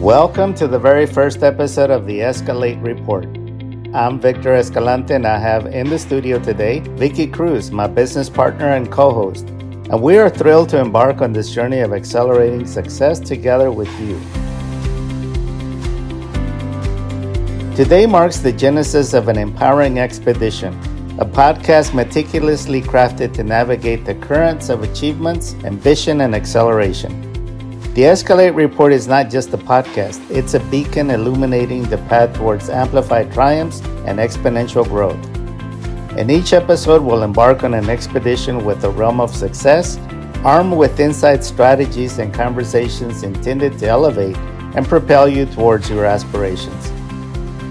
Welcome to the very first episode of the Escalate Report. I'm Victor Escalante, and I have in the studio today Vicky Cruz, my business partner and co host. And we are thrilled to embark on this journey of accelerating success together with you. Today marks the genesis of an empowering expedition, a podcast meticulously crafted to navigate the currents of achievements, ambition, and acceleration. The Escalate Report is not just a podcast, it's a beacon illuminating the path towards amplified triumphs and exponential growth. In each episode, we'll embark on an expedition with the realm of success, armed with insight strategies and conversations intended to elevate and propel you towards your aspirations.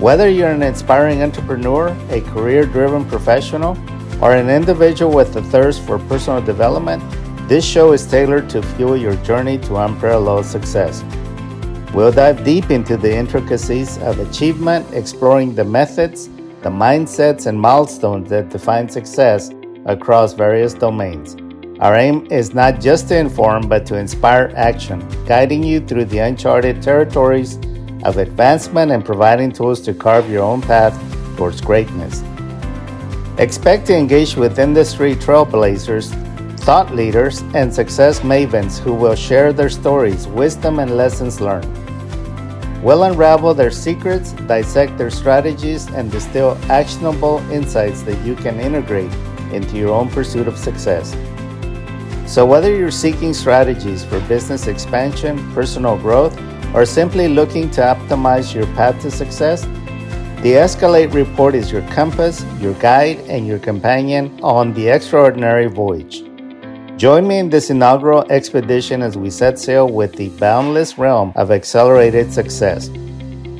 Whether you're an inspiring entrepreneur, a career driven professional, or an individual with a thirst for personal development, this show is tailored to fuel your journey to unparalleled success. We'll dive deep into the intricacies of achievement, exploring the methods, the mindsets, and milestones that define success across various domains. Our aim is not just to inform, but to inspire action, guiding you through the uncharted territories of advancement and providing tools to carve your own path towards greatness. Expect to engage with industry trailblazers, thought leaders, and success mavens who will share their stories, wisdom, and lessons learned. We'll unravel their secrets, dissect their strategies, and distill actionable insights that you can integrate into your own pursuit of success. So, whether you're seeking strategies for business expansion, personal growth, or simply looking to optimize your path to success, the Escalate Report is your compass, your guide, and your companion on the extraordinary voyage. Join me in this inaugural expedition as we set sail with the boundless realm of accelerated success.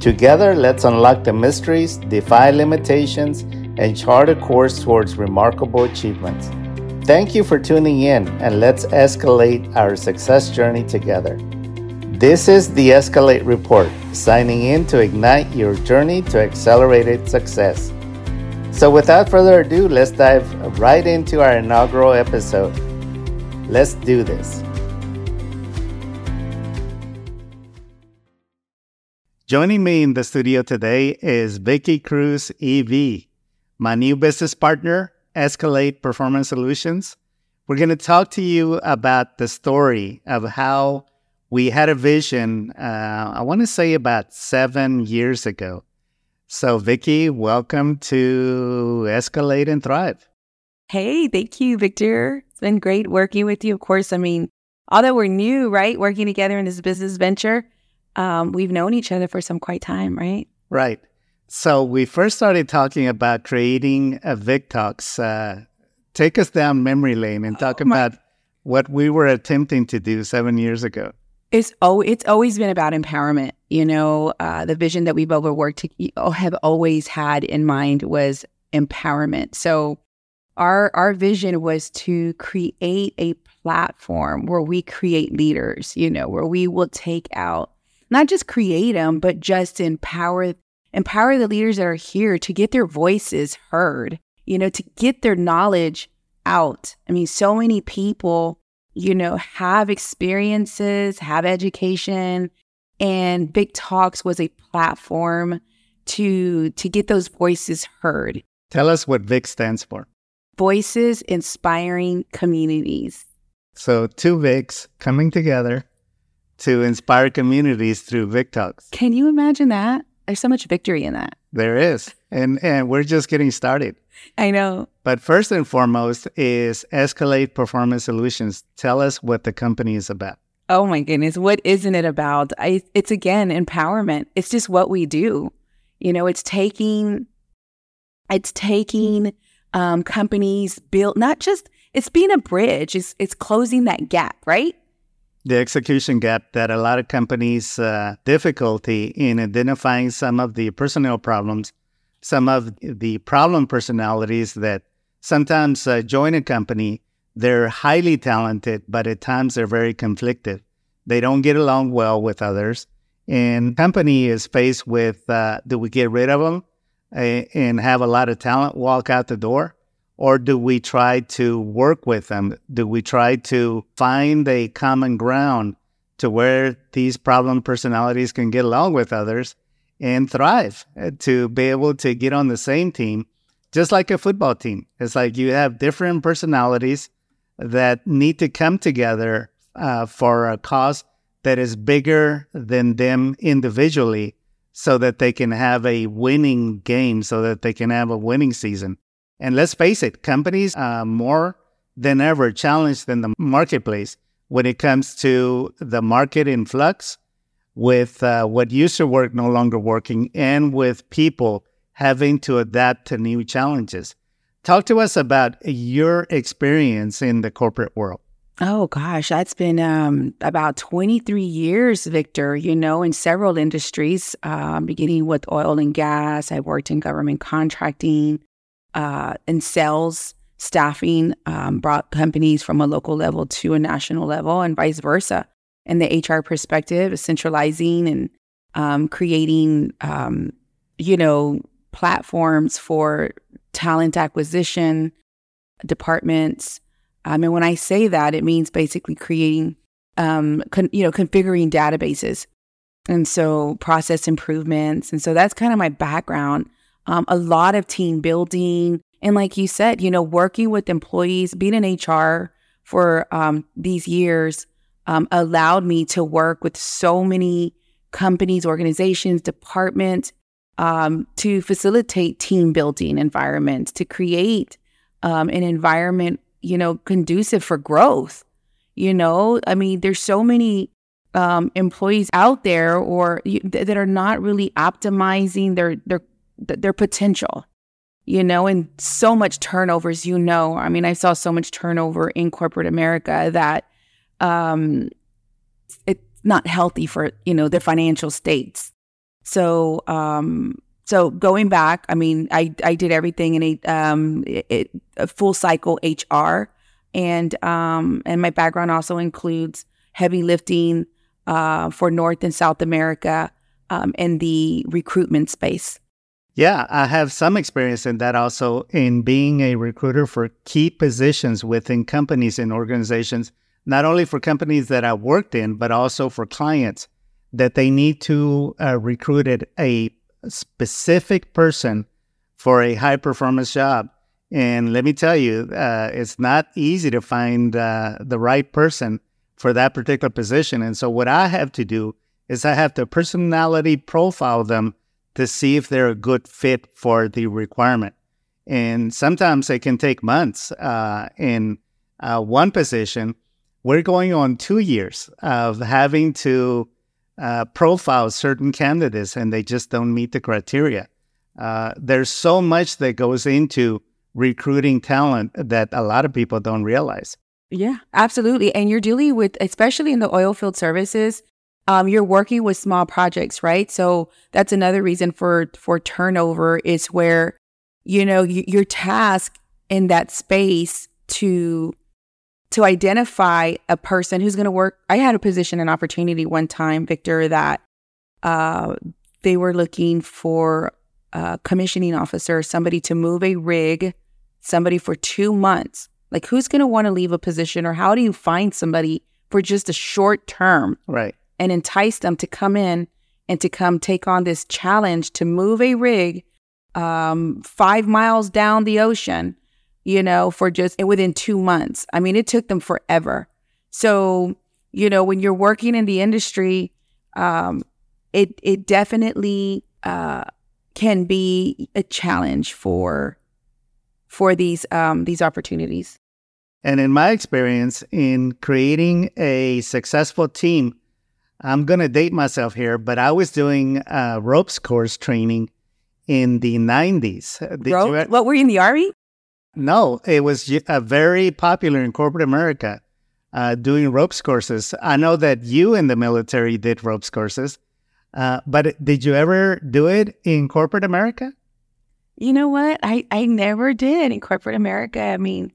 Together, let's unlock the mysteries, defy limitations, and chart a course towards remarkable achievements. Thank you for tuning in, and let's escalate our success journey together. This is the Escalate Report, signing in to ignite your journey to accelerated success. So, without further ado, let's dive right into our inaugural episode. Let's do this. Joining me in the studio today is Vicky Cruz EV, my new business partner, Escalate Performance Solutions. We're going to talk to you about the story of how we had a vision, uh, I want to say about seven years ago. So, Vicky, welcome to Escalate and Thrive. Hey, thank you, Victor. It's been great working with you. Of course, I mean, although we're new, right, working together in this business venture, um, we've known each other for some quite time, right? Right. So we first started talking about creating a VicTalks. Uh, take us down memory lane and talk oh, about what we were attempting to do seven years ago. It's oh, it's always been about empowerment. You know, uh, the vision that we've overworked to have always had in mind was empowerment. So our our vision was to create a platform where we create leaders. You know, where we will take out not just create them, but just empower empower the leaders that are here to get their voices heard. You know, to get their knowledge out. I mean, so many people you know, have experiences, have education, and VicTalks was a platform to to get those voices heard. Tell us what Vic stands for. Voices inspiring communities. So two Vics coming together to inspire communities through VicTalks. Can you imagine that? There's so much victory in that. There is. And and we're just getting started. I know. But first and foremost is Escalate Performance Solutions. Tell us what the company is about. Oh my goodness, what isn't it about? I, it's again empowerment. It's just what we do. You know, it's taking, it's taking um, companies build not just it's being a bridge. It's it's closing that gap, right? The execution gap that a lot of companies uh, difficulty in identifying some of the personnel problems some of the problem personalities that sometimes uh, join a company. They're highly talented, but at times they're very conflicted. They don't get along well with others. And company is faced with uh, do we get rid of them and have a lot of talent walk out the door? Or do we try to work with them? Do we try to find a common ground to where these problem personalities can get along with others and thrive uh, to be able to get on the same team, just like a football team. It's like you have different personalities that need to come together uh, for a cause that is bigger than them individually so that they can have a winning game, so that they can have a winning season. And let's face it, companies are more than ever challenged in the marketplace when it comes to the market in flux, with uh, what used to work no longer working, and with people having to adapt to new challenges. Talk to us about your experience in the corporate world. Oh gosh, that's been um, about 23 years, Victor, you know, in several industries, um, beginning with oil and gas. I worked in government contracting, uh, in sales, staffing, um, brought companies from a local level to a national level and vice versa. And the HR perspective, centralizing and um, creating, um, you know, platforms for talent acquisition departments um, and when I say that, it means basically creating, um, con- you know, configuring databases. And so process improvements. And so that's kind of my background. Um, a lot of team building. And like you said, you know, working with employees, being in HR for um, these years um, allowed me to work with so many companies, organizations, departments um, to facilitate team building environments, to create um, an environment you know, conducive for growth. You know, I mean, there's so many um, employees out there or th- that are not really optimizing their their their potential. You know, and so much turnover, as You know, I mean, I saw so much turnover in corporate America that um, it's not healthy for you know their financial states. So um, so going back, I mean, I, I did everything in a, um, it, a full cycle HR, and um, and my background also includes heavy lifting uh, for North and South America um, in the recruitment space. Yeah, I have some experience in that also in being a recruiter for key positions within companies and organizations, not only for companies that I worked in, but also for clients that they need to uh, recruit at a specific person for a high performance job. And let me tell you, uh, it's not easy to find uh, the right person for that particular position. And so, what I have to do is I have to personality profile them to see if they're a good fit for the requirement. And sometimes it can take months. Uh, in uh, one position, we're going on two years of having to uh, profile certain candidates and they just don't meet the criteria. Uh, there's so much that goes into recruiting talent that a lot of people don't realize. Yeah, absolutely. And you're dealing with, especially in the oil field services, um, you're working with small projects, right? So that's another reason for for turnover is where you know you, your task in that space to to identify a person who's going to work. I had a position and opportunity one time, Victor, that uh, they were looking for a commissioning officer, somebody to move a rig, somebody for two months. Like, who's going to want to leave a position, or how do you find somebody for just a short term, right, and entice them to come in and to come take on this challenge to move a rig um, five miles down the ocean you know, for just within two months. I mean, it took them forever. So, you know, when you're working in the industry, um, it it definitely uh, can be a challenge for for these um, these opportunities. And in my experience in creating a successful team, I'm going to date myself here, but I was doing uh, ropes course training in the 90s. Rope? what were you in the army? No, it was uh, very popular in corporate America uh, doing ropes courses. I know that you in the military did ropes courses, uh, but did you ever do it in corporate America? You know what? I, I never did in corporate America. I mean,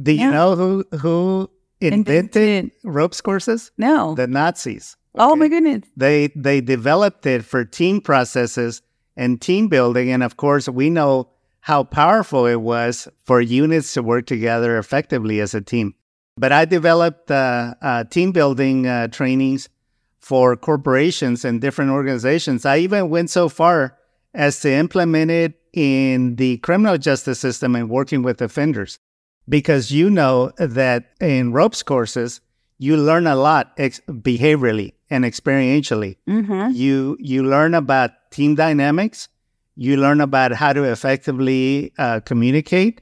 do you yeah. know who who invented, invented, ropes courses? No, the Nazis. Okay? Oh my goodness! They they developed it for team processes and team building, and of course, we know how powerful it was for units to work together effectively as a team. But I developed uh, uh, team building uh, trainings for corporations and different organizations. I even went so far as to implement it in the criminal justice system and working with offenders because you know that in ropes courses you learn a lot ex- behaviorally and experientially Mm-hmm. you you learn about team dynamics you learn about how to effectively uh, communicate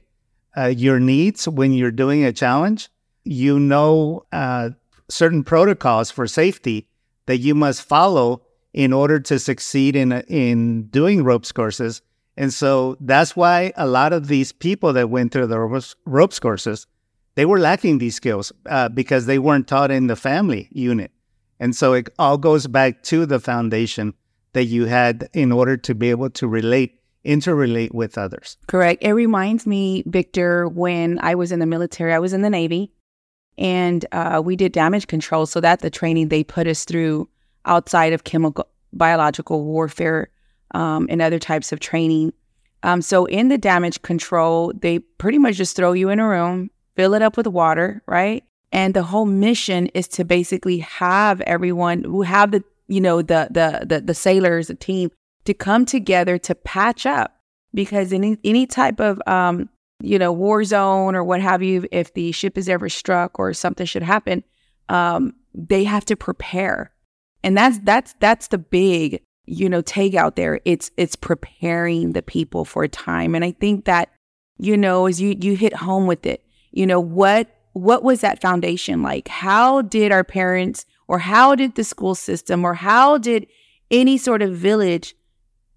uh, your needs when you're doing a challenge. You know uh, certain protocols for safety that you must follow in order to succeed in in doing ropes courses. And so that's why a lot of these people that went through the ropes, ropes courses they were lacking these skills uh, because they weren't taught in the family unit. And so it all goes back to the foundation that you had in order to be able to relate, interrelate with others. Correct. It reminds me, Victor, when I was in the military, I was in the Navy and uh, we did damage control. So that's the training they put us through outside of chemical, biological warfare um, and other types of training. Um, so in the damage control, they pretty much just throw you in a room, fill it up with water, right? And the whole mission is to basically have everyone who have the, you know, the the the, the sailors, the team, to come together to patch up because any any type of um, you know war zone or what have you, if the ship is ever struck or something should happen, um, they have to prepare, and that's that's that's the big you know take out there. It's it's preparing the people for a time, and I think that you know as you you hit home with it, you know what what was that foundation like? How did our parents or how did the school system or how did any sort of village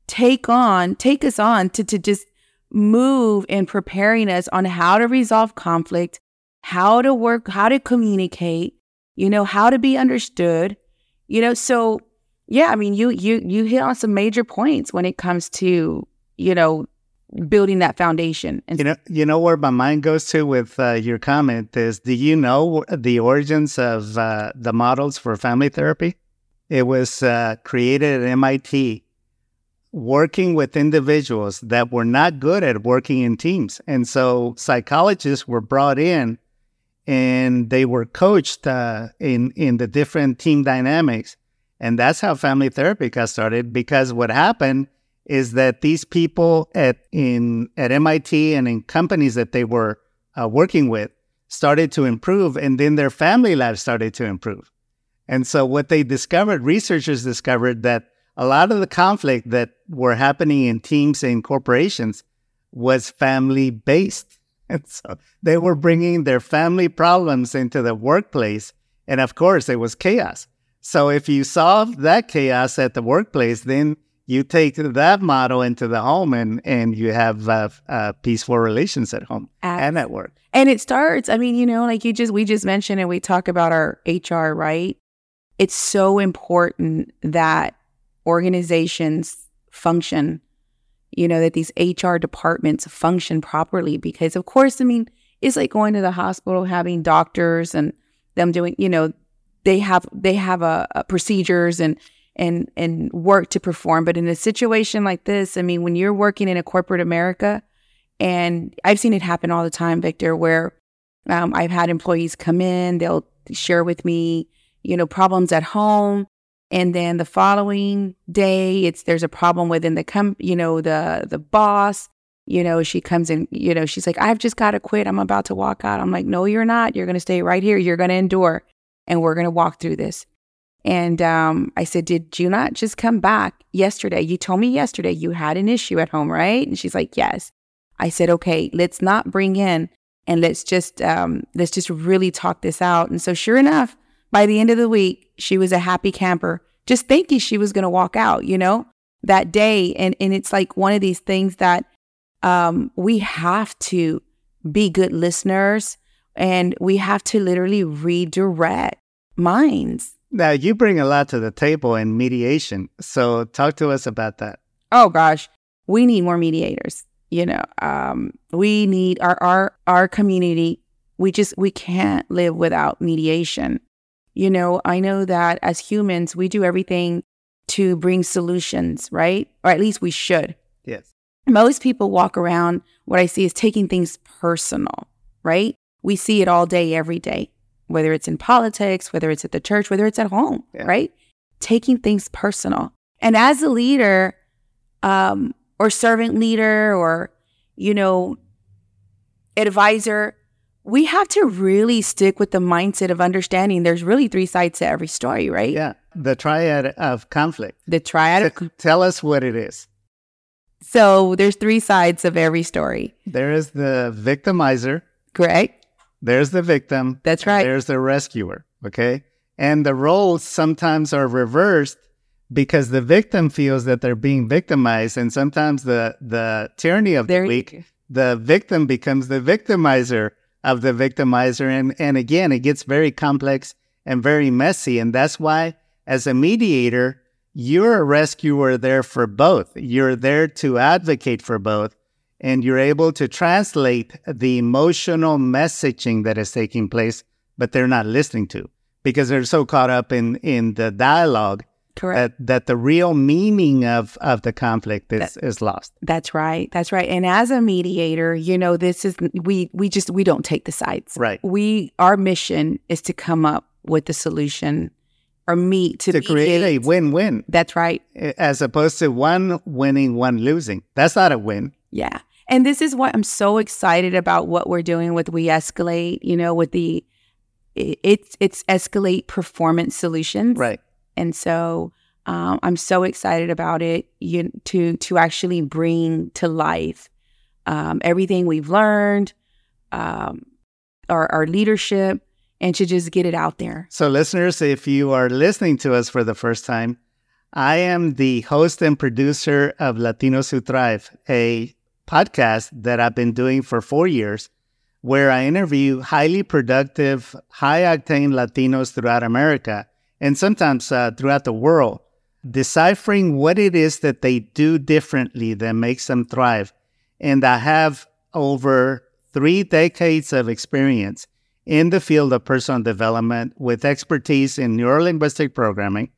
take on take us on to to just move in preparing us on how to resolve conflict, how to work, how to communicate, you know, how to be understood. You know, so yeah, I mean you you you hit on some major points when it comes to, you know, building that foundation. And You know, you know where my mind goes to with uh, your comment is: Do you know the origins of uh, the models for family therapy? It was uh, created at MIT, working with individuals that were not good at working in teams, and so psychologists were brought in, and they were coached uh, in in the different team dynamics, and that's how family therapy got started. Because what happened is that these people at in at MIT and in companies that they were uh, working with started to improve, and then their family lives started to improve. And so, what they discovered, researchers discovered that a lot of the conflict that were happening in teams and corporations was family based. And so, they were bringing their family problems into the workplace, and of course, it was chaos. So, if you solve that chaos at the workplace, then you take that model into the home and, and you have uh, uh, peaceful relations at home and at work. And it starts, I mean, you know, like you just, we just mentioned and we talk about our HR, right? It's so important that organizations function, you know, that these HR departments function properly because, of course, I mean, it's like going to the hospital, having doctors and them doing, you know, they have they have a, a procedures and and and work to perform. But in a situation like this, I mean, when you're working in a corporate America, and I've seen it happen all the time, Victor, where um, I've had employees come in, they'll share with me, you know, problems at home, and then the following day, it's there's a problem within the com, you know, the the boss. You know, she comes in, you know, she's like, I've just got to quit. I'm about to walk out. I'm like, no, you're not. You're going to stay right here. You're going to endure and we're going to walk through this. And um, I said, Did you not just come back yesterday? You told me yesterday you had an issue at home, right? And she's like, Yes. I said, Okay, let's not bring in and let's just um, let's just really talk this out. And so sure enough, by the end of the week, she was a happy camper, just thinking she was gonna walk out, you know, that day. And and it's like one of these things that um, we have to be good listeners and we have to literally redirect minds. Now, you bring a lot to the table in mediation. So, talk to us about that. Oh gosh, we need more mediators. You know, um, we need our our our community. We just we can't live without mediation. You know, I know that as humans, we do everything to bring solutions, right? Or at least we should. Yes. Most people walk around. What I see is taking things personal, right? We see it all day, every day whether it's in politics, whether it's at the church, whether it's at home, Yeah. right? taking things personal. And as a leader, um, or servant leader, or you know, advisor, we have to really stick with the mindset of understanding there's really three sides to every story, right? Yeah. The triad of conflict. The triad of Tell us what it is. So there's three sides of every story. There is the victimizer. Correct? There's the victim. That's right. There's the rescuer. Okay. And the roles sometimes are reversed because the victim feels that they're being victimized. And sometimes the, the tyranny of There the weak, the victim becomes the victimizer of the victimizer. And, and again, it gets very complex and very messy. And that's why, as a mediator, you're a rescuer there for both. You're there to advocate for both. And you're able to translate the emotional messaging that is taking place, but they're not listening to because they're so caught up in, in the dialogue Correct. that, that the real meaning of, of the conflict is, is lost. That's right. That's right. And as a mediator, you know, this is we we just we don't take the sides. Right. We our mission is to come up with the solution or meet to, To create a win win That's right. as opposed to one winning, one losing. That's not a win. Yeah. And this is what I'm so excited about what we're doing with We Escalate, you know, with the it's it's escalate performance solutions. Right. And so um, I'm so excited about it you, to to actually bring to life um, everything we've learned, um, our, our leadership, and to just get it out there. So, listeners, if you are listening to us for the first time, I am the host and producer of Latinos Who Thrive, a podcast that I've been doing for four years, where I interview highly productive, high octane Latinos throughout America and sometimes uh, throughout the world, deciphering what it is that they do differently that makes them thrive. And I have over three decades of experience in the field of personal development with expertise in neurolinguistic programming,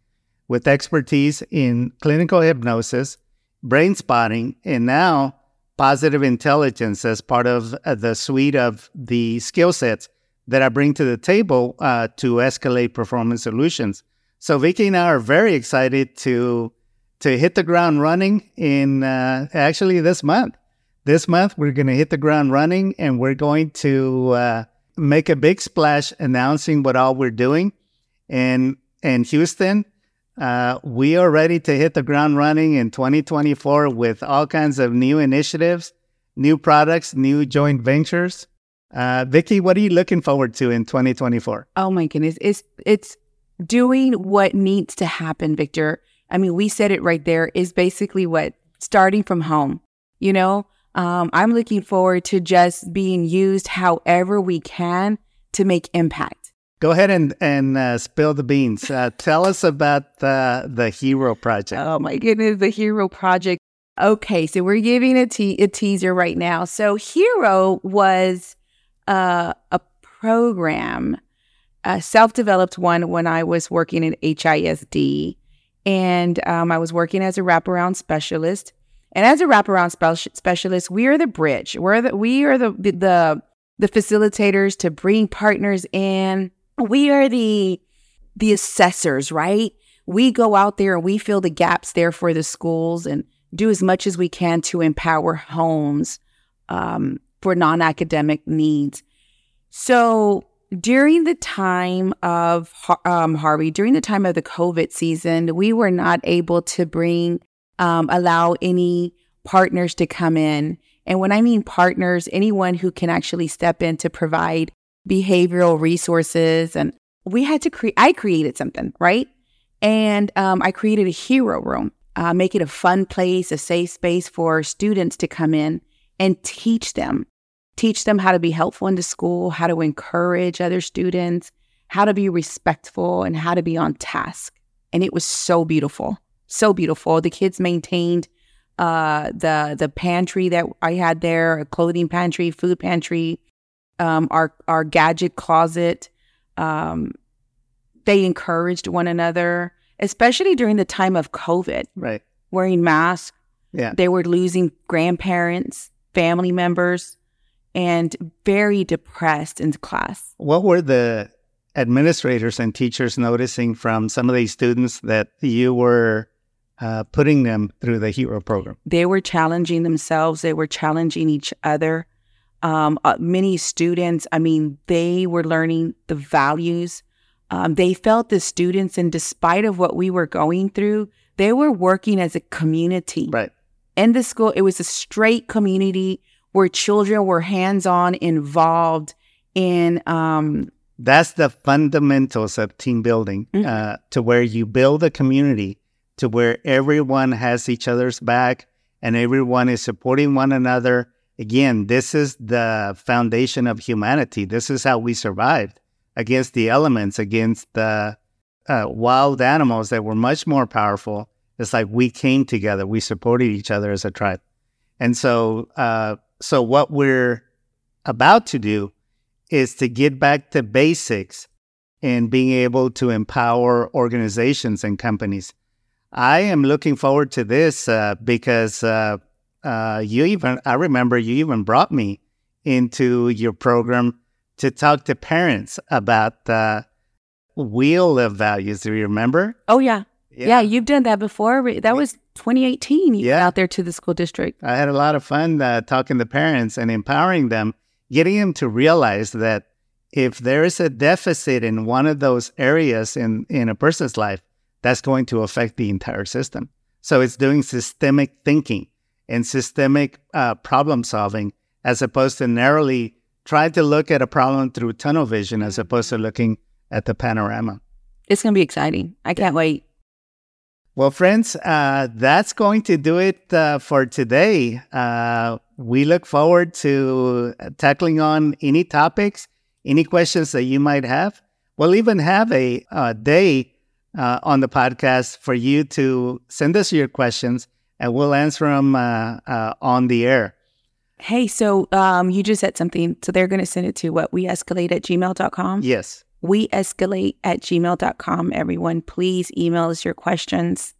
with expertise in clinical hypnosis, brain spotting, and now positive intelligence as part of uh, the suite of the skill sets that I bring to the table uh, to escalate performance solutions. So Vicky and I are very excited to to hit the ground running in uh, actually this month. This month we're going to hit the ground running, and we're going to uh, make a big splash announcing what all we're doing. And in Houston, uh, we are ready to hit the ground running in 2024 with all kinds of new initiatives, new products, new joint ventures. Uh, Vicky, what are you looking forward to in 2024? Oh my goodness. It's it's doing what needs to happen, Victor. I mean, we said it right there is basically what starting from home. You know, um, I'm looking forward to just being used however we can to make impact. Go ahead and and uh, spill the beans. Uh, tell us about the the Hero Project. Oh my goodness, the Hero Project. Okay, so we're giving a, te- a teaser right now. So Hero was uh, a program, a self-developed one when I was working at HISD, and um, I was working as a wraparound specialist. And as a wraparound spe- specialist, we are the bridge. We're the we are the the, the facilitators to bring partners in. We are the the assessors, right? We go out there and we fill the gaps there for the schools and do as much as we can to empower homes um, for non academic needs. So during the time of um, Harvey, during the time of the COVID season, we were not able to bring, um, allow any partners to come in. And when I mean partners, anyone who can actually step in to provide behavioral resources. And we had to create, I created something, right? And um, I created a hero room, uh, make it a fun place, a safe space for students to come in and teach them teach them how to be helpful in the school, how to encourage other students, how to be respectful, and how to be on task. And it was so beautiful, so beautiful. The kids maintained uh, the the pantry that I had there, a clothing pantry, food pantry, um, our our gadget closet. Um, they encouraged one another, especially during the time of COVID, Right. wearing masks. Yeah. They were losing grandparents, family members, and very depressed in class. What were the administrators and teachers noticing from some of these students that you were uh, putting them through the hero program they were challenging themselves they were challenging each other um, uh, many students i mean they were learning the values. Um, they felt the students and despite of what we were going through they were working as a community. Right. In the school it was a straight community where children were hands-on involved in um, that's the fundamentals of team building Mhm. uh, to where you build a community to where everyone has each other's back and everyone is supporting one another again this is the foundation of humanity. This is how we survived against the elements against the uh, wild animals that were much more powerful. It's like we came together. We supported each other as a tribe. And so uh, so what we're about to do is to get back to basics and being able to empower organizations and companies. I am looking forward to this uh, because uh, uh, you even, I remember you even brought me into your program to talk to parents about the wheel of values. Do you remember? oh yeah. yeah you've done that before that was 2018 you Yeah. out there to the school district I had a lot of fun uh, talking to parents and empowering them, getting them to realize that if there is a deficit in one of those areas in, in a person's life, that's going to affect the entire system. So it's doing systemic thinking and systemic uh, problem solving as opposed to narrowly trying to look at a problem through tunnel vision as opposed to looking at the panorama. it's going to be exciting i can't wait Well, friends, uh, that's going to do it uh, for today. Uh, we look forward to tackling on any topics, any questions that you might have. We'll even have a, uh day uh, on the podcast for you to send us your questions, and we'll answer them uh, uh, on the air. hey so um, you just said something so they're going to send it to what we escalate at gmail.com Yes. we escalate at gmail.com everyone please email us your questions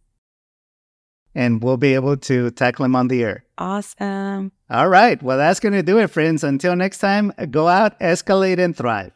And we'll be able to tackle them on the air. awesome All right. Well, that's going to do it, friends. Until next time, go out, escalate, and thrive.